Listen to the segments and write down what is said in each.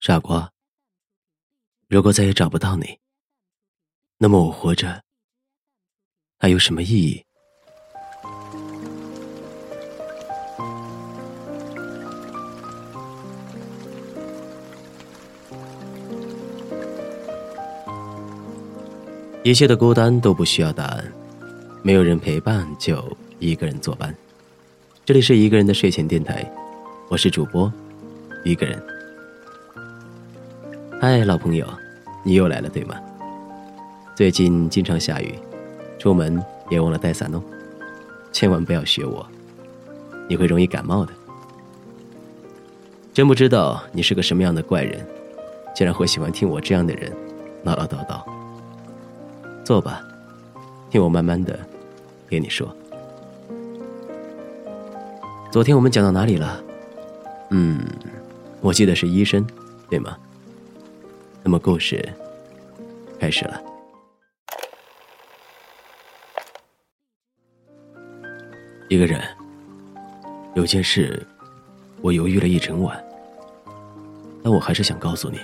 傻瓜，如果再也找不到你，那么我活着还有什么意义？一切的孤单都不需要答案，没有人陪伴就一个人作伴。这里是一个人的睡前电台，我是主播一个人。嗨，老朋友，你又来了对吗？最近经常下雨，出门别忘了带伞哦，千万不要学我，你会容易感冒的。真不知道你是个什么样的怪人，竟然会喜欢听我这样的人唠唠叨叨。坐吧，听我慢慢的给你说。昨天我们讲到哪里了？嗯，我记得是医生，对吗？那么故事开始了。一个人，有件事，我犹豫了一整晚，但我还是想告诉你。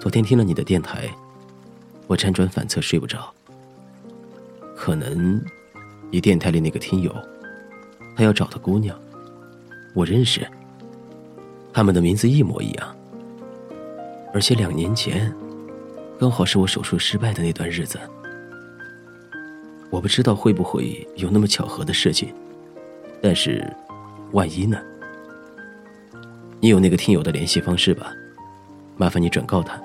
昨天听了你的电台，我辗转反侧睡不着。可能，你电台里那个听友，他要找的姑娘，我认识，他们的名字一模一样。而且两年前，刚好是我手术失败的那段日子。我不知道会不会有那么巧合的事情，但是，万一呢？你有那个听友的联系方式吧？麻烦你转告他，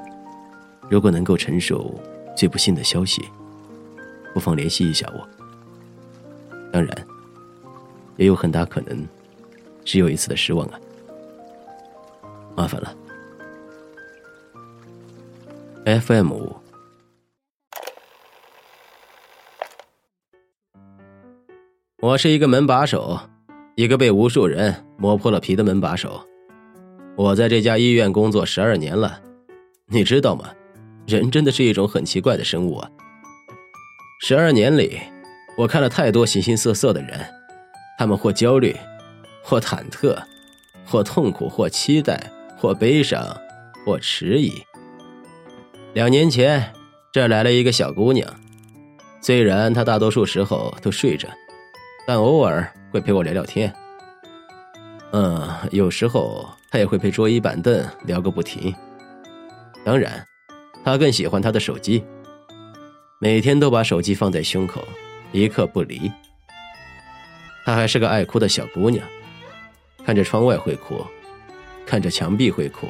如果能够承受最不幸的消息，不妨联系一下我。当然，也有很大可能，只有一次的失望啊。麻烦了。FM 五，我是一个门把手，一个被无数人磨破了皮的门把手。我在这家医院工作十二年了，你知道吗？人真的是一种很奇怪的生物啊。十二年里，我看了太多形形色色的人，他们或焦虑，或忐忑，或痛苦，或期待，或悲伤，或迟疑。两年前，这来了一个小姑娘。虽然她大多数时候都睡着，但偶尔会陪我聊聊天。嗯，有时候她也会陪桌椅板凳聊个不停。当然，她更喜欢她的手机，每天都把手机放在胸口，一刻不离。她还是个爱哭的小姑娘，看着窗外会哭，看着墙壁会哭。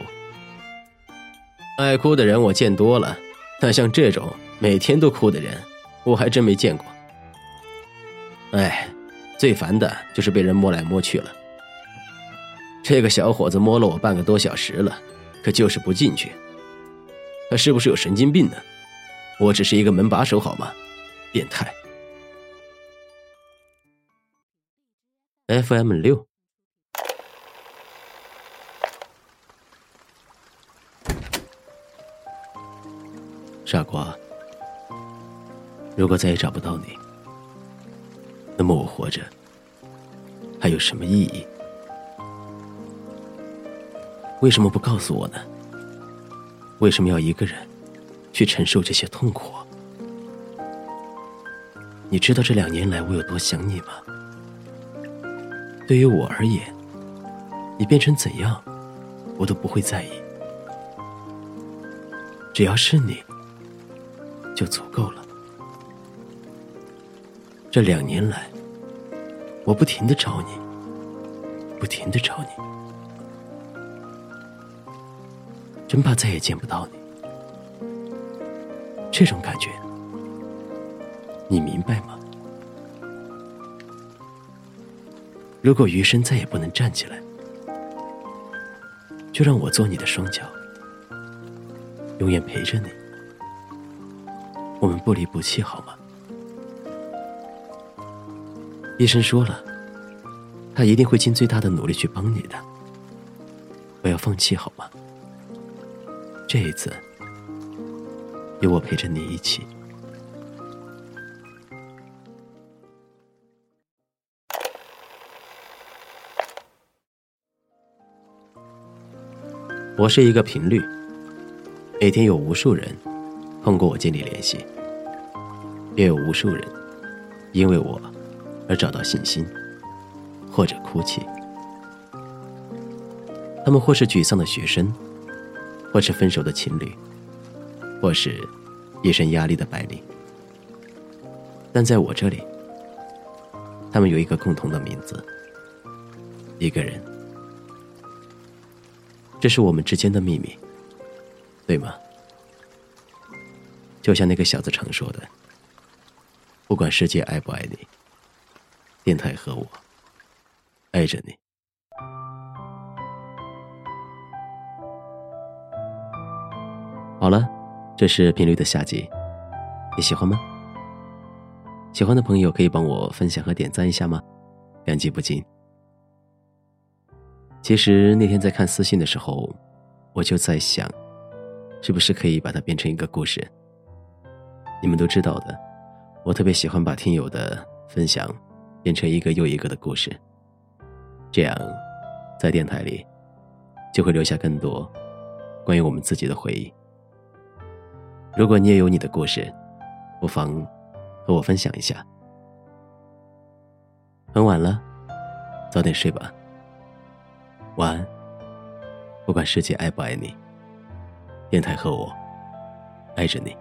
爱哭的人我见多了，但像这种每天都哭的人，我还真没见过。哎，最烦的就是被人摸来摸去了。这个小伙子摸了我半个多小时了，可就是不进去。他是不是有神经病呢？我只是一个门把手好吗？变态。FM 六。傻瓜，如果再也找不到你，那么我活着还有什么意义？为什么不告诉我呢？为什么要一个人去承受这些痛苦？你知道这两年来我有多想你吗？对于我而言，你变成怎样，我都不会在意，只要是你。就足够了。这两年来，我不停的找你，不停的找你，真怕再也见不到你。这种感觉，你明白吗？如果余生再也不能站起来，就让我做你的双脚，永远陪着你。我们不离不弃，好吗？医生说了，他一定会尽最大的努力去帮你的。不要放弃，好吗？这一次，有我陪着你一起。我是一个频率，每天有无数人通过我建立联系，也有无数人因为我而找到信心，或者哭泣。他们或是沮丧的学生，或是分手的情侣，或是一身压力的白领。但在我这里，他们有一个共同的名字，一个人。这是我们之间的秘密，对吗？就像那个小子常说的：“不管世界爱不爱你，电台和我爱着你。”好了，这是频率的下集，你喜欢吗？喜欢的朋友可以帮我分享和点赞一下吗？感激不尽。其实那天在看私信的时候，我就在想，是不是可以把它变成一个故事？你们都知道的，我特别喜欢把听友的分享变成一个又一个的故事，这样在电台里就会留下更多关于我们自己的回忆。如果你也有你的故事，不妨和我分享一下。很晚了，早点睡吧。晚安，不管世界爱不爱你，电台和我爱着你。